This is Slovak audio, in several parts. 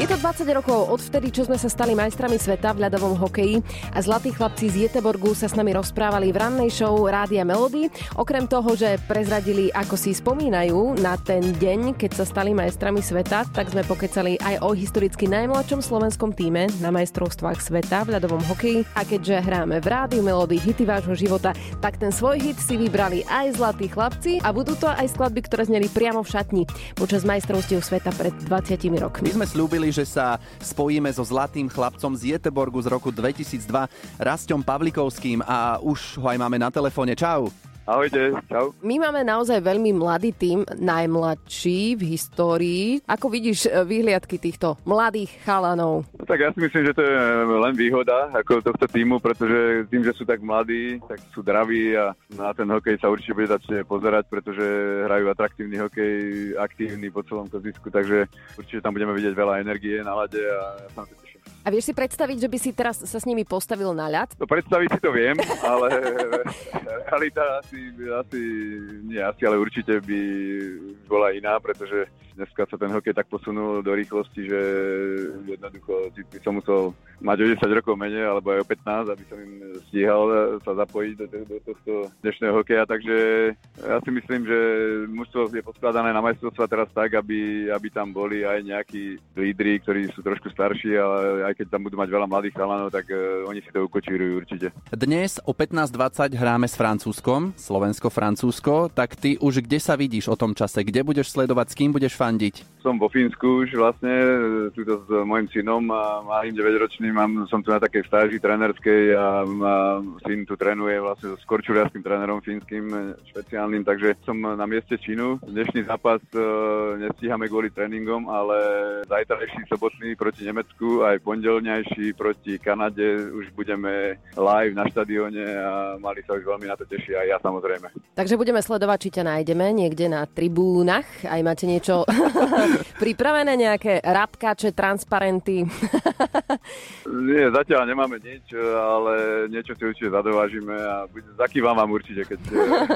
Je to 20 rokov odvtedy, čo sme sa stali majstrami sveta v ľadovom hokeji a zlatí chlapci z Jeteborgu sa s nami rozprávali v rannej show Rádia Melody. Okrem toho, že prezradili, ako si spomínajú na ten deň, keď sa stali majstrami sveta, tak sme pokecali aj o historicky najmladšom slovenskom týme na majstrovstvách sveta v ľadovom hokeji. A keďže hráme v Rádiu Melody hity vášho života, tak ten svoj hit si vybrali aj zlatí chlapci a budú to aj skladby, ktoré zneli priamo v šatni počas majstrovstiev sveta pred 20 rokmi. My sme slúbili, že sa spojíme so zlatým chlapcom z Jeteborgu z roku 2002, Rastom Pavlikovským a už ho aj máme na telefóne. Čau. Ahojte, čau. My máme naozaj veľmi mladý tým, najmladší v histórii. Ako vidíš e, výhliadky týchto mladých chalanov? No tak ja si myslím, že to je len výhoda ako tohto týmu, pretože tým, že sú tak mladí, tak sú draví a na ten hokej sa určite bude dať pozerať, pretože hrajú atraktívny hokej, aktívny po celom kozisku, takže určite tam budeme vidieť veľa energie na lade a ja sa teším. A vieš si predstaviť, že by si teraz sa s nimi postavil na ľad? No predstaviť si to viem, ale realita asi, asi nie asi, ale určite by bola iná, pretože dneska sa ten hokej tak posunul do rýchlosti, že jednoducho by som musel mať o 10 rokov menej, alebo aj o 15, aby som im stíhal sa zapojiť do, do tohto dnešného hokeja, takže ja si myslím, že mužstvo je poskladané na majstrovstva teraz tak, aby, aby tam boli aj nejakí lídry, ktorí sú trošku starší, ale keď tam budú mať veľa mladých chalanov, tak uh, oni si to ukočírujú určite. Dnes o 15.20 hráme s Francúzskom, Slovensko-Francúzsko, tak ty už kde sa vidíš o tom čase? Kde budeš sledovať, s kým budeš fandiť? Som vo Fínsku už vlastne, tuto s mojim synom a malým 9-ročným, mám, som tu na takej stáži trénerskej a, a syn tu trénuje vlastne so skorčuliarským trénerom fínskym, špeciálnym, takže som na mieste činu. Dnešný zápas e, nestíhame kvôli tréningom, ale zajtrajší sobotný proti Nemecku aj pondelňajší proti Kanade už budeme live na štadióne a mali sa už veľmi na to teší aj ja samozrejme. Takže budeme sledovať, či ťa nájdeme niekde na tribúnach. Aj máte niečo pripravené, nejaké rapkače, transparenty? Nie, zatiaľ nemáme nič, ale niečo si určite zadovážime a zakývam vám určite, keď...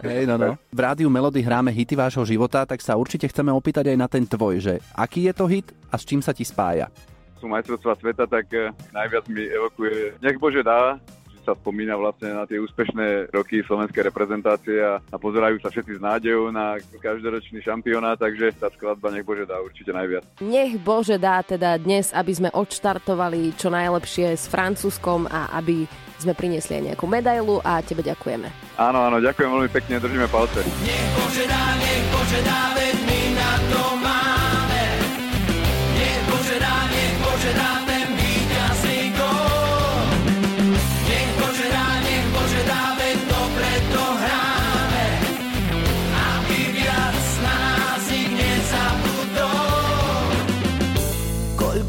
Hej, no, no. V rádiu Melody hráme hity vášho života, tak sa určite chceme opýtať aj na ten tvoj, že aký je to hit a s čím sa ti spája? Sú majstrovstvá sveta, tak eh, najviac mi evokuje Nech Bože dá, sa spomína vlastne na tie úspešné roky slovenskej reprezentácie a, a pozerajú sa všetci s nádejou na každoročný šampionát, takže tá skladba nech Bože dá určite najviac. Nech Bože dá teda dnes, aby sme odštartovali čo najlepšie s Francúzskom a aby sme priniesli aj nejakú medailu a tebe ďakujeme. Áno, áno, ďakujem veľmi pekne, držíme palce. Nech Bože dá, nech Bože dá, veď my na to máme.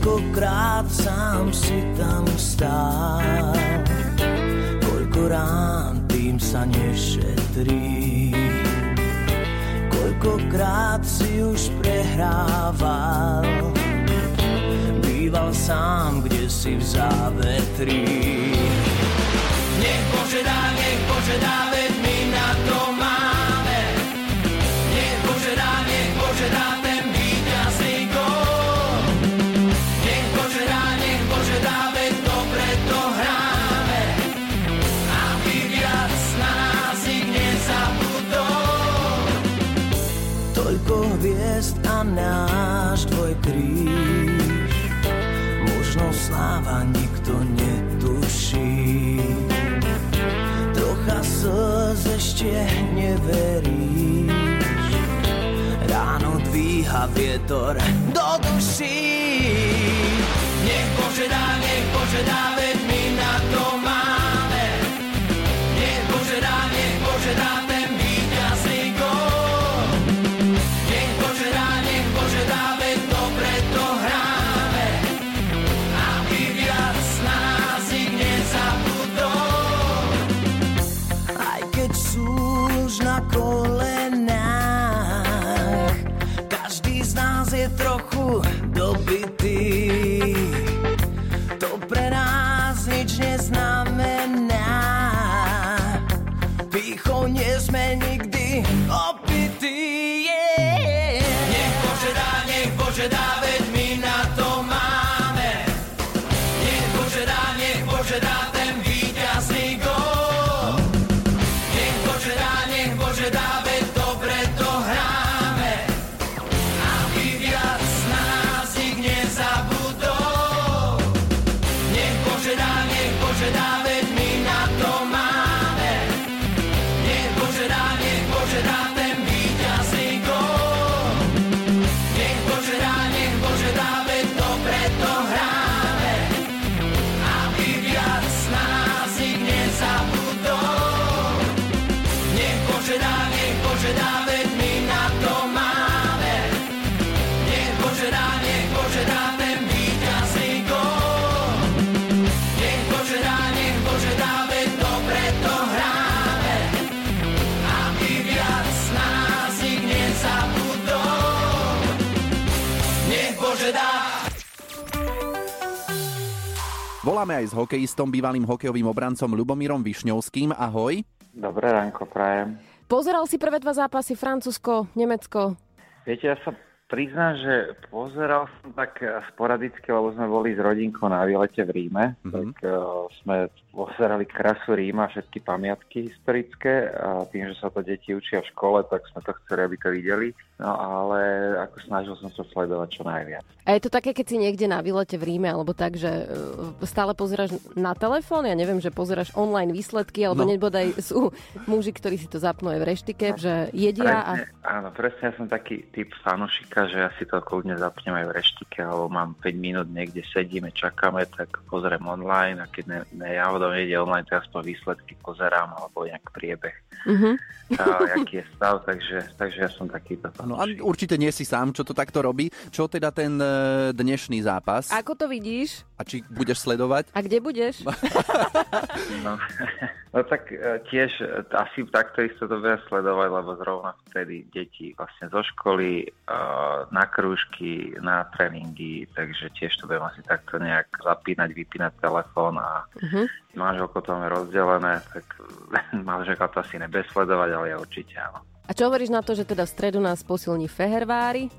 Koľkokrát sám si tam stál, koľko rán tým sa nešetrí. Koľkokrát si už prehrával, býval sám, kde si v závetrí. Nech Bože dá, nech Bože dá, veď my na to máme. Nech Bože dá, nech Bože dá, Trocha slz ešte neveríš, ráno dvíha vietor do duší. Nech Bože dá, nech Bože dá, veď my na to máme. Voláme aj s hokejistom, bývalým hokejovým obrancom Lubomírom Višňovským. Ahoj. Dobré ránko, prajem. Pozeral si prvé dva zápasy Francúzsko, Nemecko. Viete, ja sa priznám, že pozeral som tak eh, sporadicky, lebo sme boli s rodinkou na výlete v Ríme. Mhm. Tak uh, sme pozerali krasu Ríma, všetky pamiatky historické a tým, že sa to deti učia v škole, tak sme to chceli, aby to videli. No ale ako snažil som sa sledovať čo najviac. A je to také, keď si niekde na výlete v Ríme, alebo tak, že e, stále pozeráš na telefón, ja neviem, že pozeráš online výsledky, alebo No. nebodaj sú muži, ktorí si to zapnú aj v reštike, že jedia a... Presne, áno, presne ja som taký typ fanušika, že ja si to kľudne zapnem aj v reštike, alebo mám 5 minút niekde sedíme, čakáme, tak pozriem online a keď ne, ne, náhodou nejde online, tak aspoň výsledky pozerám alebo nejak priebeh, Uh-huh. a, aký je stav, takže, takže ja som takýto No a určite nie si sám, čo to takto robí. Čo teda ten e, dnešný zápas? Ako to vidíš? A či budeš sledovať? A kde budeš? No, no tak e, tiež e, asi takto isto to bude sledovať, lebo zrovna vtedy deti vlastne zo školy, na krúžky, na tréningy, takže tiež to budem asi takto nejak zapínať, vypínať telefón a Uh-huh. manželko to máme rozdelené, tak manželka to asi nebude sledovať, ale ja určite áno. A čo hovoríš na to, že teda v stredu nás posilní Fehervári?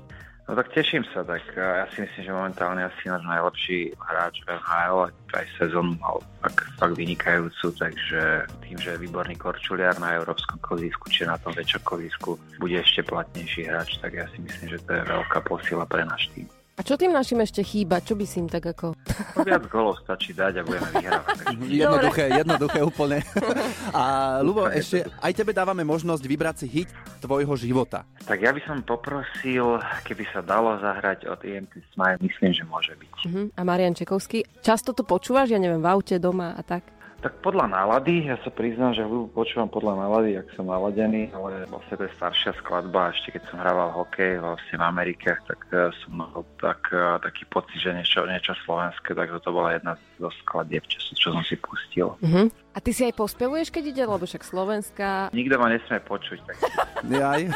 No tak teším sa, tak e, ja si myslím, že momentálne asi náš najlepší hráč v NHL, aj sezónu mal fakt, fakt vynikajúcu, takže tým, že je výborný korčuliar na európskom kolísku, či na tom väčšom kolísku, bude ešte platnejší hráč, tak ja si myslím, že to je veľká posila pre náš tým. A čo tým našim ešte chýba? Čo by si im tak ako... No, viac golov stačí dať a budeme vyhrávať. Jednoduché, jednoduché úplne. A Lubo, ešte aj tebe dávame možnosť vybrať si hit tvojho života. Tak ja by som poprosil, keby sa dalo zahrať od EMT Smile, myslím, že môže byť. Uh-huh. A Marian Čekovský. Často to počúvaš, ja neviem, v aute, doma a tak? Tak podľa nálady, ja sa priznám, že ľubu počúvam podľa nálady, ak som naladený, ale vlastne to je staršia skladba, ešte keď som hrával hokej vlastne v Amerike, tak eh, som mal tak, eh, taký pocit, že niečo, niečo slovenské, tak to bola jedna zo skladieb, čo, čo som si pustil. Uh-huh. A ty si aj pospevuješ, keď ide, lebo však Slovenská... Nikto ma nesmie počuť, tak Jaj.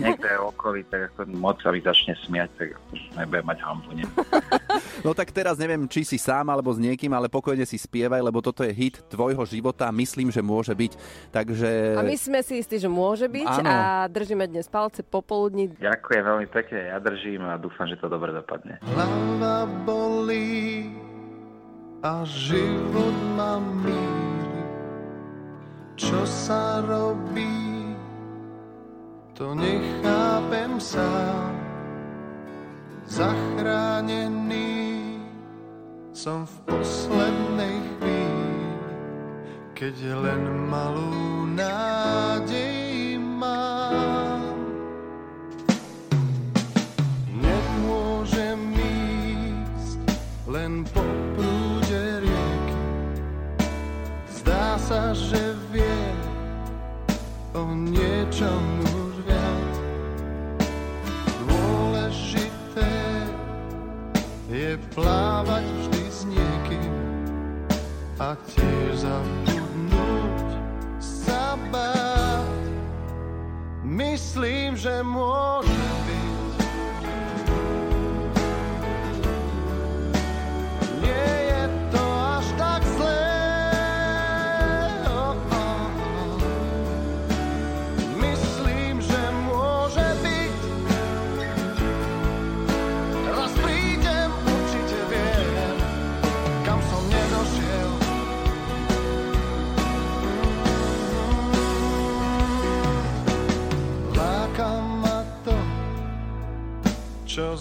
niekto je okolí, tak ako moc sa mi začne smiať, tak už nebudem mať hambu. No tak teraz neviem, či si sám alebo s niekým, ale pokojne si spievaj, lebo toto je hit tvojho života. Myslím, že môže byť. Takže... A my sme si istí, že môže byť Áno. a držíme dnes palce popoludní. Ďakujem veľmi pekne, ja držím a dúfam, že to dobre dopadne. Hlava bolí a život ma míri. Čo sa robí, to nechápem sám. Zachránený som v poslednej chvíli, keď len malú nádej mám. Nemôžem ísť len po prúde rieky. Zdá sa, že viem o niečom a tiež zabudnúť sa báť. Myslím, že môže čo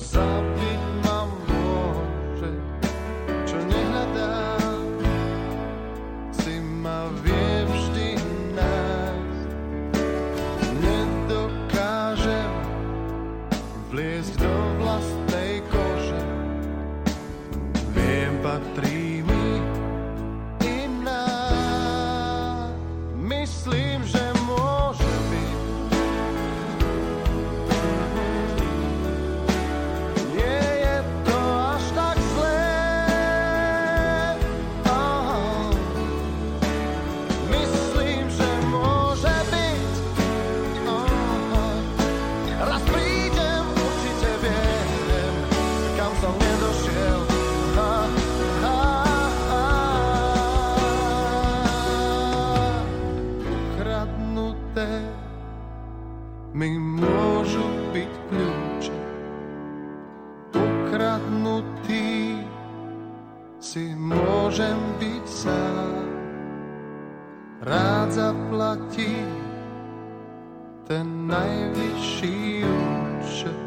ten najvyšší účet,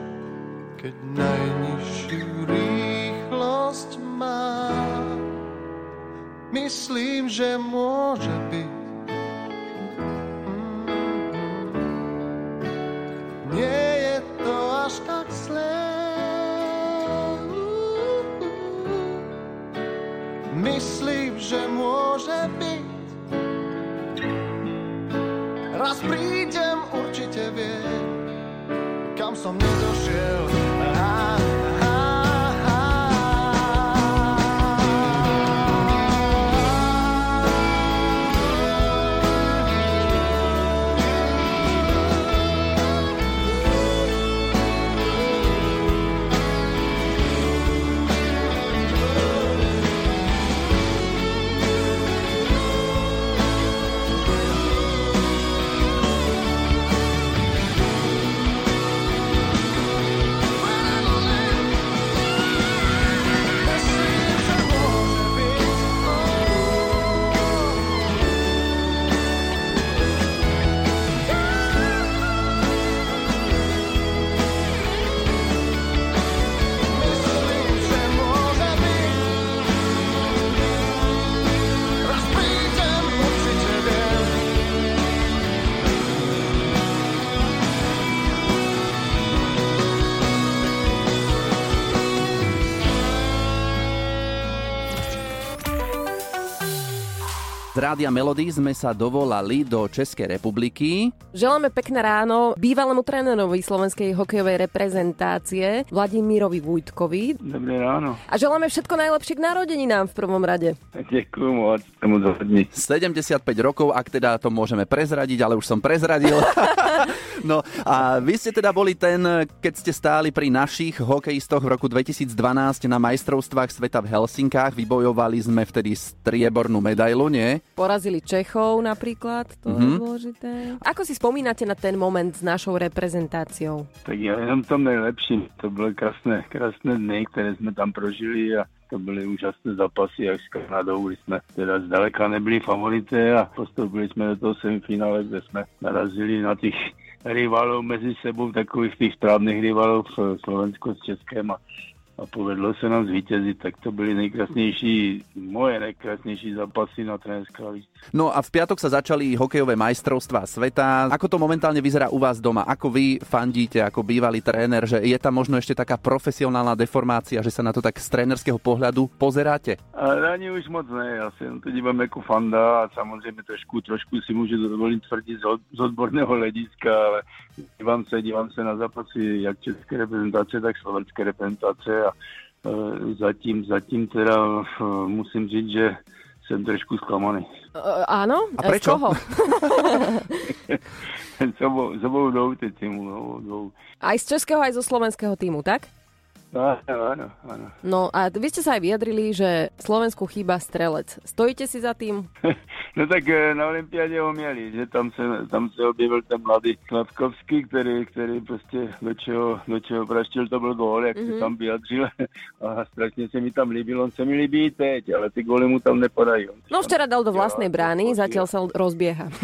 keď najnižšiu rýchlosť má. Myslím, že môže byť. Nie je to až tak zlé. Myslím, že môže byť. Raz prídem, viem, kam som nedošiel. Z Rádia Melody sme sa dovolali do Českej republiky. Želáme pekné ráno bývalému trénerovi slovenskej hokejovej reprezentácie Vladimírovi Vujtkovi Dobré ráno. a želáme všetko najlepšie k narodeninám v prvom rade. Ďakujem moc, tomu zhodni. 75 rokov, ak teda to môžeme prezradiť, ale už som prezradil. no a vy ste teda boli ten, keď ste stáli pri našich hokejistoch v roku 2012 na majstrovstvách sveta v Helsinkách. Vybojovali sme vtedy striebornú medailu, nie? Porazili Čechov napríklad, to mm-hmm. je dôležité. Ako si spomínate na ten moment s našou reprezentáciou? Tak ja jenom tom nejlepším. To byly krásné, krásné dny, které jsme tam prožili a to byly úžasné zápasy, jak s Kanadou, kdy jsme teda zdaleka nebyli favorité a postoupili jsme do toho semifinále, kde jsme narazili na těch rivalů mezi sebou, takových těch správných rivalů v Slovensku s Českém a a povedlo se nám zvítězit, tak to byly nejkrásnější, moje nejkrásnější zápasy na lavičce. No a v piatok sa začali hokejové majstrovstvá sveta. Ako to momentálne vyzerá u vás doma? Ako vy fandíte ako bývalý tréner, že je tam možno ešte taká profesionálna deformácia, že sa na to tak z trénerského pohľadu pozeráte? Ani už moc ne, se jenom to dívám jako fanda a samozřejmě trošku, trošku si můžu dovolit tvrdit z, od, z odborného hlediska, ale dívám se, dívám se na zápasy jak české reprezentace, tak slovenské reprezentace a e, zatím, zatím teda e, musím říct, že jsem trošku zklamaný. Uh, áno? A prečo? Z koho? s, obou, dvou teď týmu, no, dvou. aj z českého, aj zo slovenského týmu, tak? Áno, áno, áno. No a vy ste sa aj vyjadrili, že Slovensku chýba strelec. Stojíte si za tým? No tak eh, na olympiádě ho měli, že tam se, tam se objevil ten mladý Sladkovský, který, který prostě do čeho, do čeho praštil, to byl gól, jak mm-hmm. se tam vyjadřil a strašně se mi tam líbil, on se mi líbí teď, ale ty góly mu tam nepadají. On No včera dal do vlastnej brány, to- zatiaľ sa rozbieha.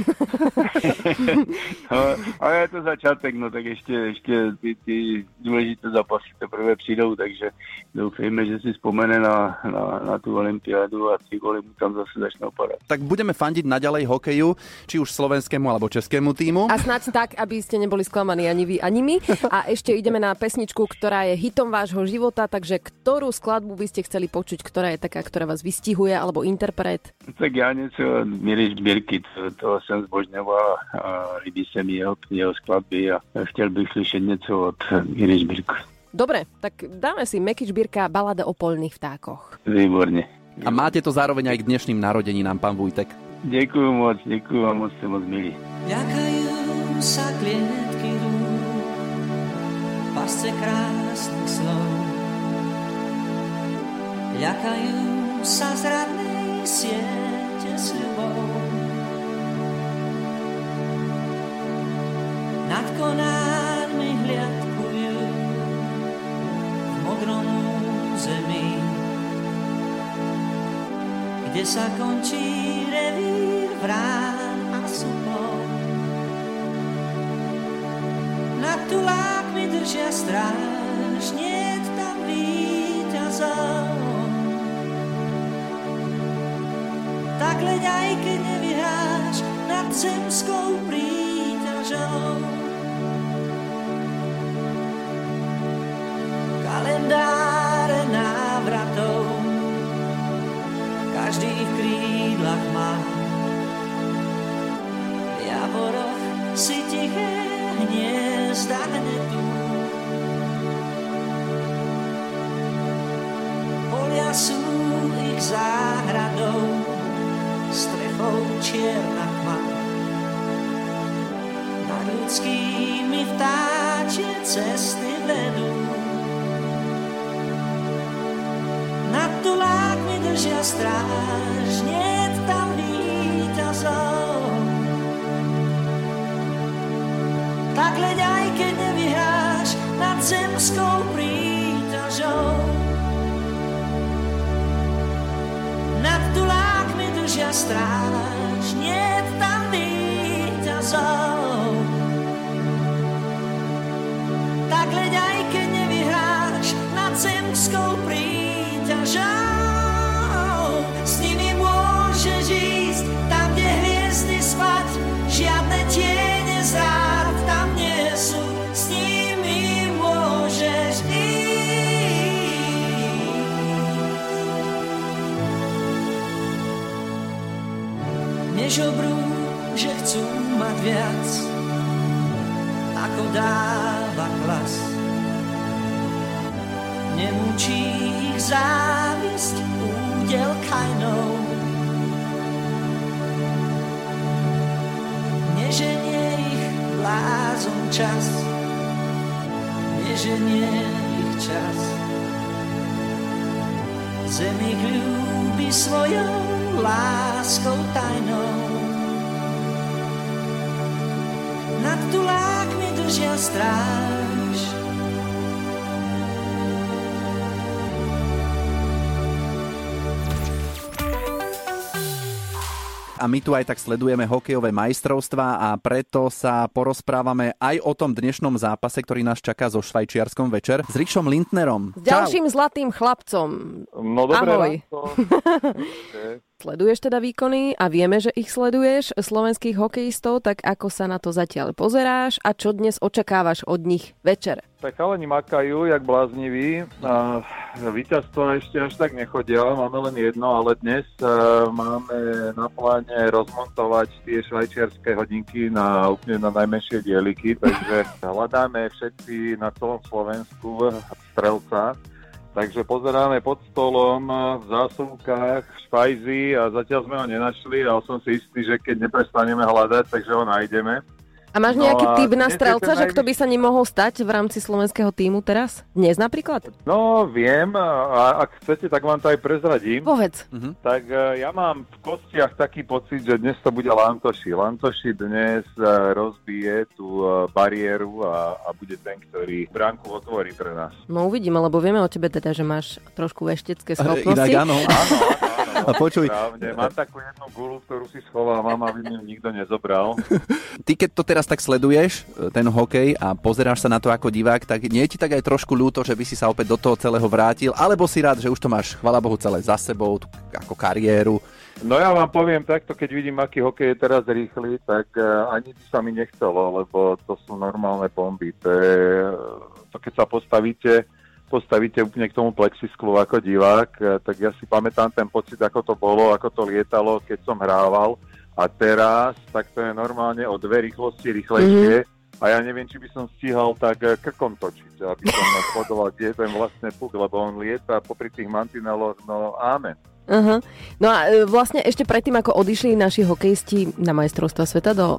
No, ale je to začátek, no tak ještě, ještě ty, ty důležité zápasy teprve přijdou, takže doufejme, že si vzpomene na, na, na tu olympiádu a ty góly mu tam zase začnou padat. Tak budeme fandiť naďalej hokeju, či už slovenskému alebo českému týmu. A snáď tak, aby ste neboli sklamaní ani vy, ani my. A ešte ideme na pesničku, ktorá je hitom vášho života, takže ktorú skladbu by ste chceli počuť, ktorá je taká, ktorá vás vystihuje, alebo interpret? Tak já něco Míry Sbírky, to, jsem zbožňoval a líbí se mi jeho, jeho skladby a chtěl bych slyšet něco od Míry Sbírky. Dobre, tak dáme si Meky Žbírka balada o polných vtákoch. Výborně. A máte to zároveň aj k dnešným narodeninám, pán Vujtek. Děkuju moc, děkuju vám moc, jste moc milí. Ľakajú sa klietky rúk, pasce krásnych slov. Ľakajú sa zradnej siete s ľubou. Nad konármi kde sa končí revír vrán a supov. Nad tulákmi držia stráž, niet tam víťazov. Tak leď aj keď nevyhráš nad zemskou príťažou. Kalendáre každý v krídlach má. V javoroch si tiché hniezda hnetú. Polia sú ich záhradou, strechou čierna tma. Nad ľudskými vtáčie cesty vedú. Stráž, niet tam víťazov. Tak leď aj keď nevyhráš nad zemskou príťažou. Nad tulákmi držia stráž, niet tam víťazov. Tak leď aj keď nevyhráš nad zemskou príťažou. Nežobrú, že chcú mať viac, ako dáva klas. Nemučí ich závisť údel kajnou. Neženie ich blázon čas, neženie ich čas. Zem ich ľúbi svojou láskou tajnou. Držia stráž, A my tu aj tak sledujeme hokejové majstrovstvá a preto sa porozprávame aj o tom dnešnom zápase, ktorý nás čaká so Švajčiarskom večer s Richom Lindnerom. S ďalším zlatým chlapcom. No dobre, Ahoj. Sleduješ teda výkony a vieme, že ich sleduješ, slovenských hokejistov, tak ako sa na to zatiaľ pozeráš a čo dnes očakávaš od nich večer? Tak chalani makajú, jak blázniví. A víťazstva ešte až tak nechodia, máme len jedno, ale dnes uh, máme na pláne rozmontovať tie švajčiarske hodinky na úplne na najmenšie dieliky, takže hľadáme všetci na celom Slovensku strelca. Takže pozeráme pod stolom, v zásuvkách, špajzy a zatiaľ sme ho nenašli, ale som si istý, že keď neprestaneme hľadať, takže ho nájdeme. A máš No nejaký a typ na strelca, že kto najvyšší- by sa nemohol stať v rámci slovenského týmu teraz? Dnes napríklad? No, viem, a ak chcete, tak vám to aj prezradím. Povedz. Tak e, ja mám v kostiach taký pocit, že dnes to bude Lantoši. Lantoši dnes e, rozbije tú e, bariéru a, a bude ten, ktorý bránku otvorí pre nás. No uvidíme, lebo vieme o tebe teda, že máš trošku veštecké Inak schopnosti. áno. A počuj, Správne, mám takú jednu gulu, ktorú si schovávam, aby mi nikto nezobral. ty keď to teraz tak sleduješ, e, ten hokej a pozeráš sa na to ako divák, tak nie je ti tak aj trošku ľúto, že by si sa opäť do toho celého vrátil, alebo si rád, že už to máš, chvala Bohu, celé za sebou, ako kariéru. No ja vám poviem takto, keď vidím, aký hokej je teraz rýchly, tak uh, ani by sa mi nechcelo, lebo to sú normálne bomby. To, je, to keď sa postavíte, postavíte úplne k tomu plexisklu ako divák, eh, tak ja si pamätám ten pocit, ako to bolo, ako to lietalo, keď som hrával. A teraz, tak to je normálne o dve rýchlosti rýchlejšie. A ja neviem, či by som stíhal tak eh, krkom točiť, aby som sledoval, kde je ten vlastne puk, lebo on lieta popri tých mantineloch, no ámen. Aha. No a e, vlastne ešte predtým, ako odišli naši hokejisti na majstrovstva sveta do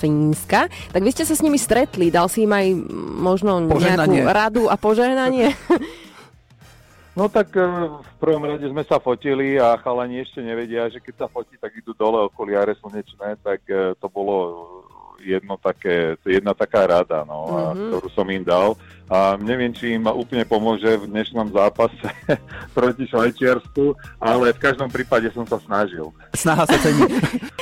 Fínska, tak vy ste sa s nimi stretli, dal si im aj možno nejakú Požehnanie. radu a požehnanie? No tak e, v prvom rade sme sa fotili a chalani ešte nevedia, že keď sa fotí, tak idú dole okuliare slnečné, tak e, to bolo jedno také, jedna taká rada, no, a, Mhm. ktorú som im dal. A neviem, či im úplne pomôže v dnešnom zápase proti Švajčiarsku, ale v každom prípade som sa snažil. Snaha sa cení.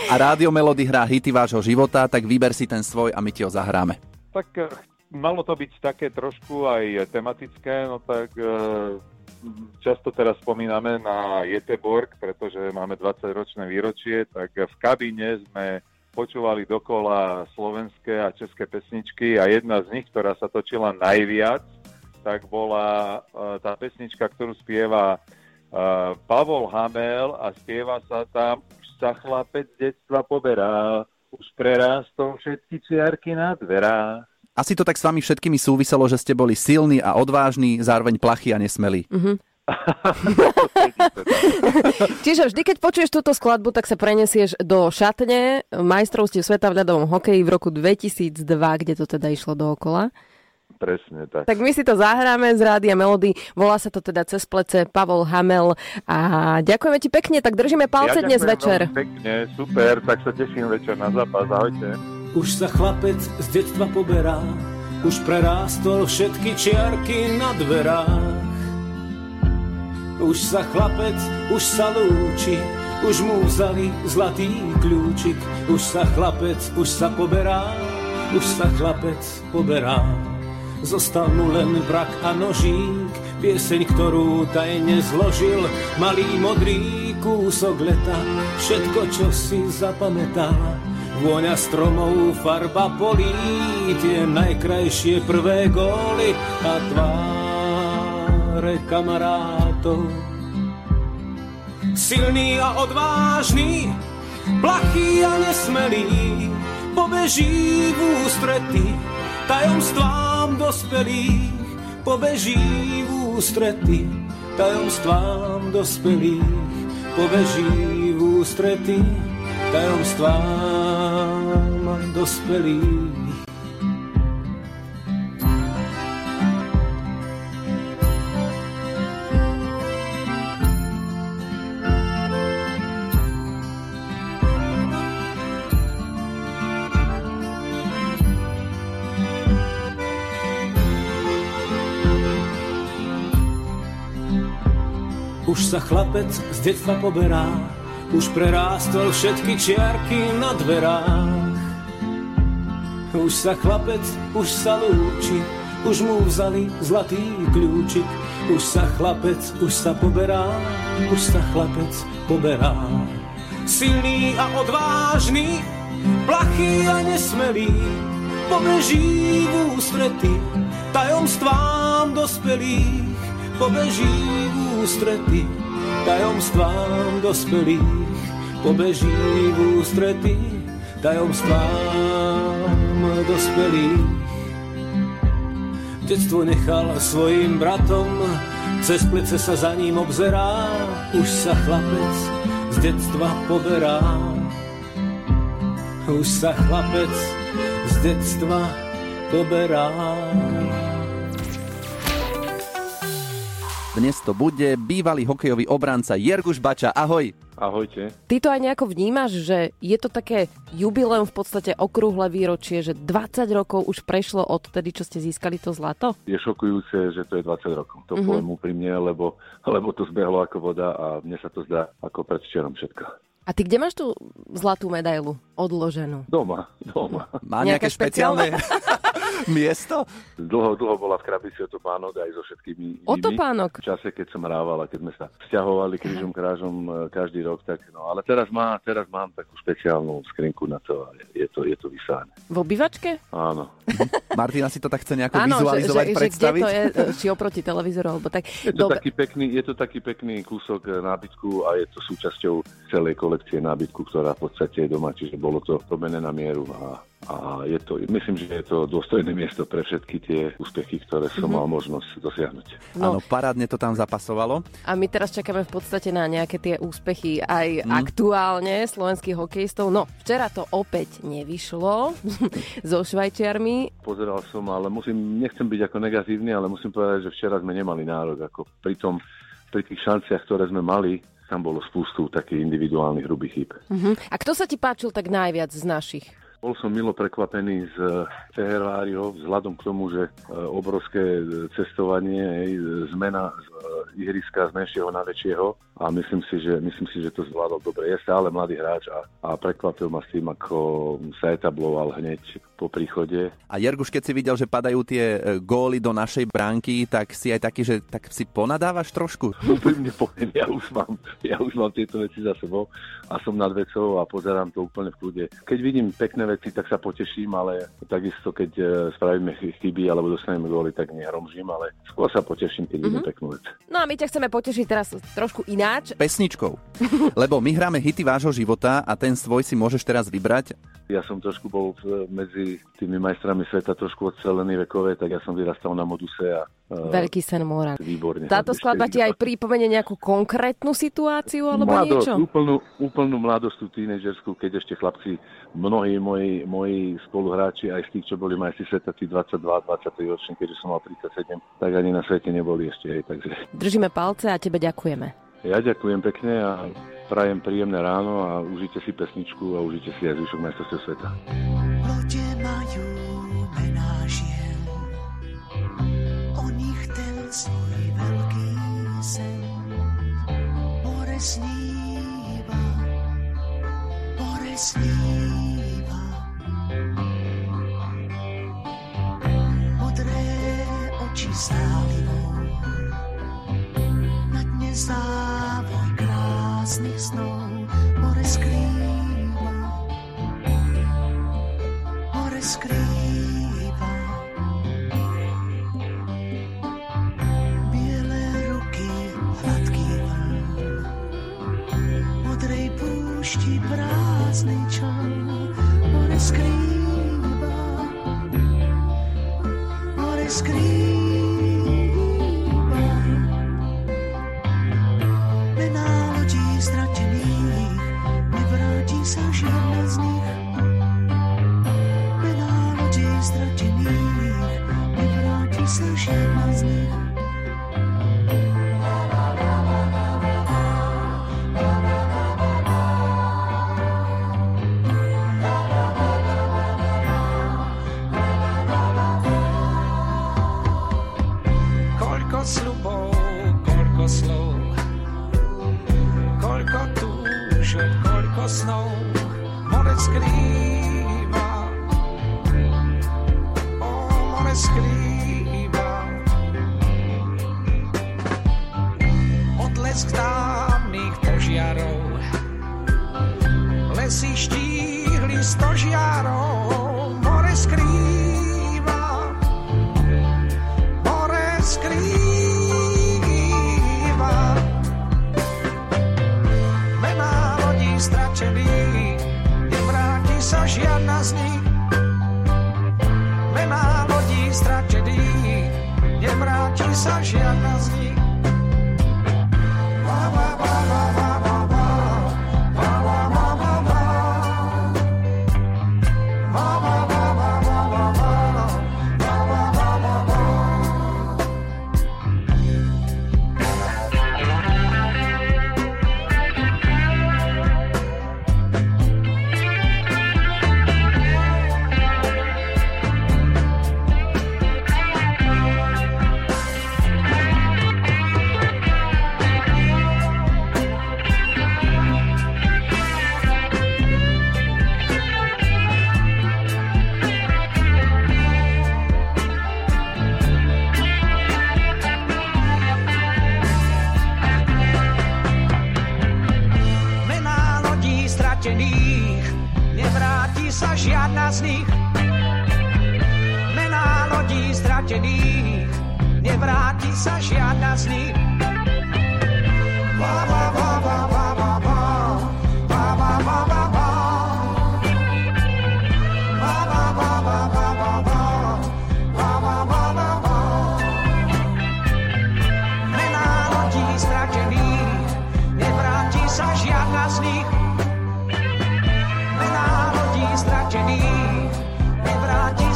A Rádio Melody hrá hity vášho života, tak vyber si ten svoj a my ti ho zahráme. Tak e, malo to byť také trošku aj tematické, no tak e, často teraz spomíname na Jeteborg, pretože máme 20-ročné výročie, tak v kabíne sme počúvali dokola slovenské a české pesničky a jedna z nich, ktorá sa točila najviac, tak bola e, tá pesnička, ktorú spieva e, Pavol Hamel a spieva sa tam Už sa chlapec z detstva poberá, už prerástol všetky čiarky na dverách. Asi to tak s vami všetkými súviselo, že ste boli silní a odvážni, zároveň plachí a nesmelí. Čiže vždy, keď počuješ túto skladbu, tak sa prenesieš do šatne majstrovstiev sveta v ľadovom hokeji v roku 2002, kde to teda išlo dookola. Presne tak. Tak my si to zahráme z Rádia Melody. Volá sa to teda cez plece Pavol Hamel. A ďakujeme ti pekne, tak držíme palce dnes ďakujem večer. veľmi Pekne, super, tak sa teším večer na zápas. Ahojte. Už sa chlapec z detstva poberá, už prerástol všetky čiarky na dverách. Už sa chlapec, už sa lúči, už mu vzali zlatý kľúčik. Už sa chlapec, už sa poberá, už sa chlapec poberá. Zostal mu len vrak a nožík, pieseň, ktorú tajne zložil, malý modrý kúsok leta, všetko, čo si zapamätá. Vôňa stromov, farba polí, tie najkrajšie prvé góly a tváre kamarátov. Silný a odvážny, plachý a nesmelý, pobeží v ústrety tajomstvám dospelých, pobeží v ústrety tajomstvám dospelých, pobeží v ústrety tajomstvám dospelých. Už sa chlapec z detstva poberá, už prerástol všetky čiarky na dverách. Už sa chlapec, už sa lúči, už mu vzali zlatý kľúčik. Už sa chlapec, už sa poberá, už sa chlapec poberá. Silný a odvážny, plachý a nesmelý, pobeží v ústrety tajomstvám dospelých, pobeží ústrety tajomstvám dospelých, pobeží v ústrety tajomstvám dospelých. Detstvo nechal svojim bratom, cez plece sa za ním obzerá, už sa chlapec z detstva poberá. Už sa chlapec z detstva poberá. Dnes to bude bývalý hokejový obranca Jerguš Bača. Ahoj. Ahojte. Ty to aj nejako vnímaš, že je to také jubileum v podstate okrúhle výročie, že 20 rokov už prešlo od tedy, čo ste získali to zlato? Je šokujúce, že to je 20 rokov. To mm-hmm. poviem úprimne, lebo, lebo to zbehlo ako voda a mne sa to zdá ako predvčerom všetko. A ty kde máš tú zlatú medailu odloženú? Doma, doma. Má Nejaké nejaké špeciálne miesto? Dlho, dlho bola v krabici otopánok aj so všetkými inými. Otopánok? V čase, keď som hrával a keď sme sa vzťahovali krížom krážom e, každý rok, tak no, ale teraz, má, teraz mám takú špeciálnu skrinku na to a je, to, je to vysáne. V obývačke? Áno. Martina si to tak chce nejako Áno, že, že, vizualizovať, že kde predstaviť? to je, e, či oproti televízoru, alebo tak. Je to, taký pekný, je to taký pekný kúsok e, nábytku a je to súčasťou celej kolekcie nábytku, ktorá v podstate je doma, čiže bolo to robené na mieru a, a je to, myslím, že je to dôstojné miesto pre všetky tie úspechy, ktoré som mal možnosť dosiahnuť. No. Áno, parádne to tam zapasovalo. A my teraz čakáme v podstate na nejaké tie úspechy aj mm. aktuálne slovenských hokejistov. No, včera to opäť nevyšlo so Švajčiarmi. Pozeral som, ale musím, nechcem byť ako negatívny, ale musím povedať, že včera sme nemali nárok. Ako pri, tom, pri tých šanciach, ktoré sme mali, tam bolo spustu takých individuálnych hrubých chýb. Uh-huh. A kto sa ti páčil tak najviac z našich? Bol som milo prekvapený z Ferráriho vzhľadom k tomu, že e, obrovské e, cestovanie, hej, zmena z e, ihriska z menšieho na väčšieho a myslím si, že, myslím si, že to zvládol dobre. Je stále mladý hráč a, a prekvapil ma s tým, ako sa etabloval hneď po príchode. A Jerguš, keď si videl, že padajú tie e, góly do našej bránky, tak si aj taký, že tak si ponadávaš trošku? Úprimne poviem, ja už, mám, ja už mám tieto veci za sebou a som nad vecou a pozerám to úplne v kľude. Keď vidím pekné veci, tak sa poteším, ale takisto keď e, spravíme chyby alebo dostaneme góly, tak nehromžím, ale skôr sa poteším, keď vidím Mhm. peknú vec. No a my ťa chceme potešiť teraz trošku ináč. Pesničkou. Lebo my hráme hity vášho života a ten svoj si môžeš teraz vybrať. Ja som trošku bol medzi tými majstrami sveta trošku odselený vekové, tak ja som vyrastal na moduse a Veľký sen Moran. výborne. Táto skladba ti aj pripomenie nejakú konkrétnu situáciu alebo mladosť, niečo? Úplnú, úplnú mladosť, tú tínežerskú, keď ešte chlapci, mnohí moji, moji spoluhráči, aj z tých, čo boli majstri sveta, tí 22, 23 roční, keďže som mal 37, tak ani na svete neboli ešte. Hej, takže Držíme palce a tebe ďakujeme. ja ďakujem pekne a prajem príjemné ráno a užite si pesničku a užite si aj zvyšok majstrovstiev sveta. Lodě svůj velký sen. More sníva, more sníva.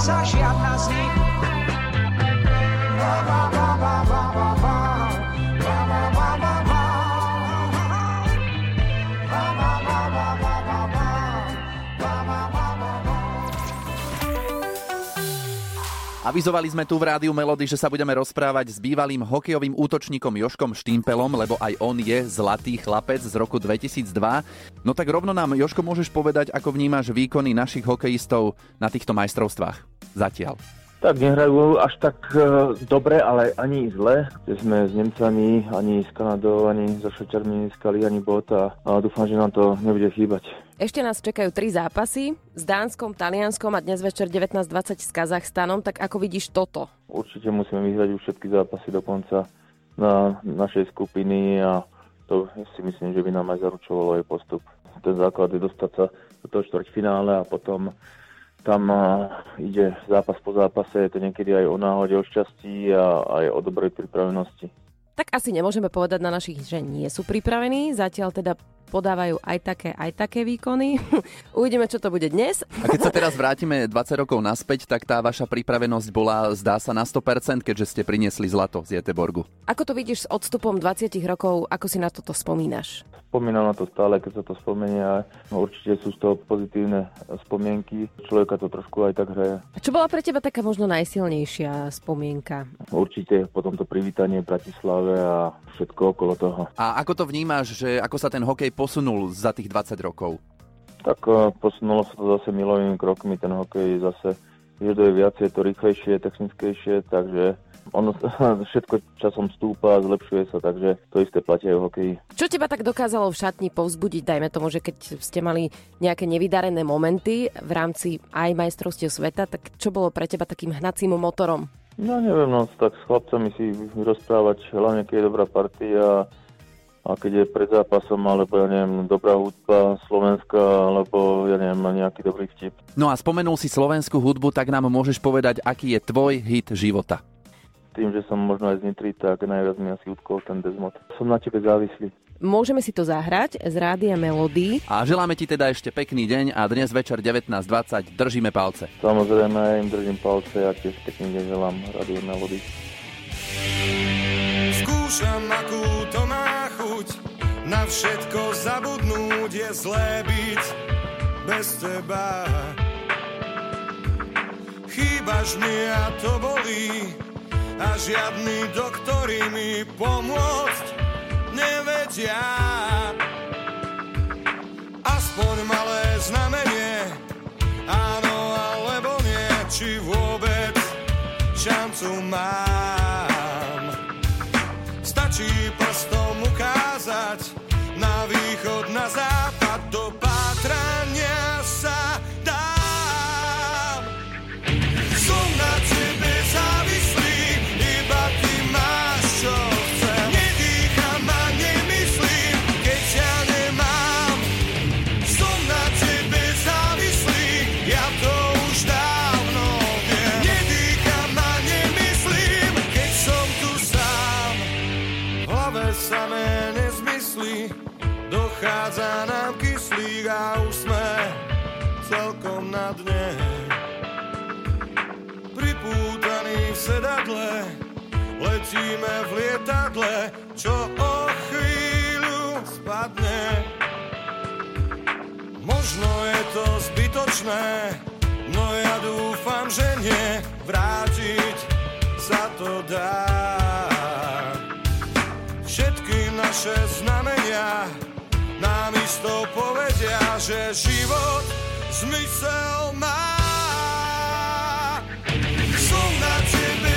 Nevráti sa žiadna z nich. Ba, Avizovali sme tu v rádiu Melody, že sa budeme rozprávať s bývalým hokejovým útočníkom Joškom Štimpelom, lebo aj on je zlatý chlapec z roku 2002. No tak rovno nám, Joško, môžeš povedať, ako vnímaš výkony našich hokejistov na týchto majstrovstvách zatiaľ. Tak nehrajú až tak e, dobre, ale ani zle. Kde sme s Nemcami, ani s Kanadou, ani so Švečarmi neskali ani bod a, a dúfam, že nám to nebude chýbať. Ešte nás čakajú tri zápasy s Dánskom, Talianskom a dnes večer 19.20 s Kazachstanom, tak ako vidíš toto? Určite musíme vyhrať už všetky zápasy do konca na našej skupiny a to si myslím, že by nám aj zaručovalo aj postup. Ten základ je dostať sa do toho štvrťfinále a potom tam ide zápas po zápase, je to niekedy aj o náhode, o šťastí a aj o dobrej pripravenosti. Tak asi nemôžeme povedať na našich, že nie sú pripravení, zatiaľ teda podávajú aj také, aj také výkony. Uvidíme, čo to bude dnes. A keď sa teraz vrátime 20 rokov naspäť, tak tá vaša pripravenosť bola, zdá sa, na 100%, keďže ste priniesli zlato z Jeteborgu. Ako to vidíš s odstupom 20 rokov, ako si na toto spomínaš? Spomínam na to stále, keď sa to spomenia. No, určite sú z toho pozitívne spomienky. Človeka to trošku aj tak hraje. A čo bola pre teba taká možno najsilnejšia spomienka? Určite potom to privítanie v Bratislave a všetko okolo toho. A ako to vnímaš, že ako sa ten hokej posunul za tých 20 rokov? Tak eh, posunulo sa to zase milovými krokmi. Ten hokej zase vyžaduje viac, je to rýchlejšie, technickejšie, takže ono všetko časom stúpa, zlepšuje sa, takže to isté platí aj v hokeji. Čo teba tak dokázalo v šatni povzbudiť, dajme tomu, že keď ste mali nejaké nevydarené momenty v rámci aj majstrovstiev sveta, tak čo bolo pre teba takým hnacím motorom? No neviem, no tak s chlapcami si rozprávať, hlavne keď je dobrá partia a keď je pred zápasom, alebo ja neviem, dobrá hudba slovenská, alebo ja neviem, nejaký dobrý vtip. No a spomenul si slovenskú hudbu, tak nám môžeš povedať, aký je tvoj hit života. Tým, že som možno aj z Nitry, tak najviac mi asi utkol ten Desmod. Som na tebe závislý. Môžeme si to zahrať z Rádia Melody. A želáme ti teda ešte pekný deň a dnes večer 19.20 držíme palce. Samozrejme, ja im držím palce a tiež pekný deň želám Radio Melody. Skúšam, akú to má Na všetko zabudnúť je zlé byť bez teba. Chýbaš mi a to bolí A žiadny doktori mi pomôcť nevedia. Aspoň malé znamenie Áno alebo nie Či vôbec šancu mám. Stačí prstom celkom na dne. Pripútaní v sedadle, letíme v lietadle, čo o chvíľu spadne. Možno je to zbytočné, no ja dúfam, že nie, vrátiť sa to dá. Všetky naše znamenia nám isto povedia, že život me sell my soul now, Jimmy.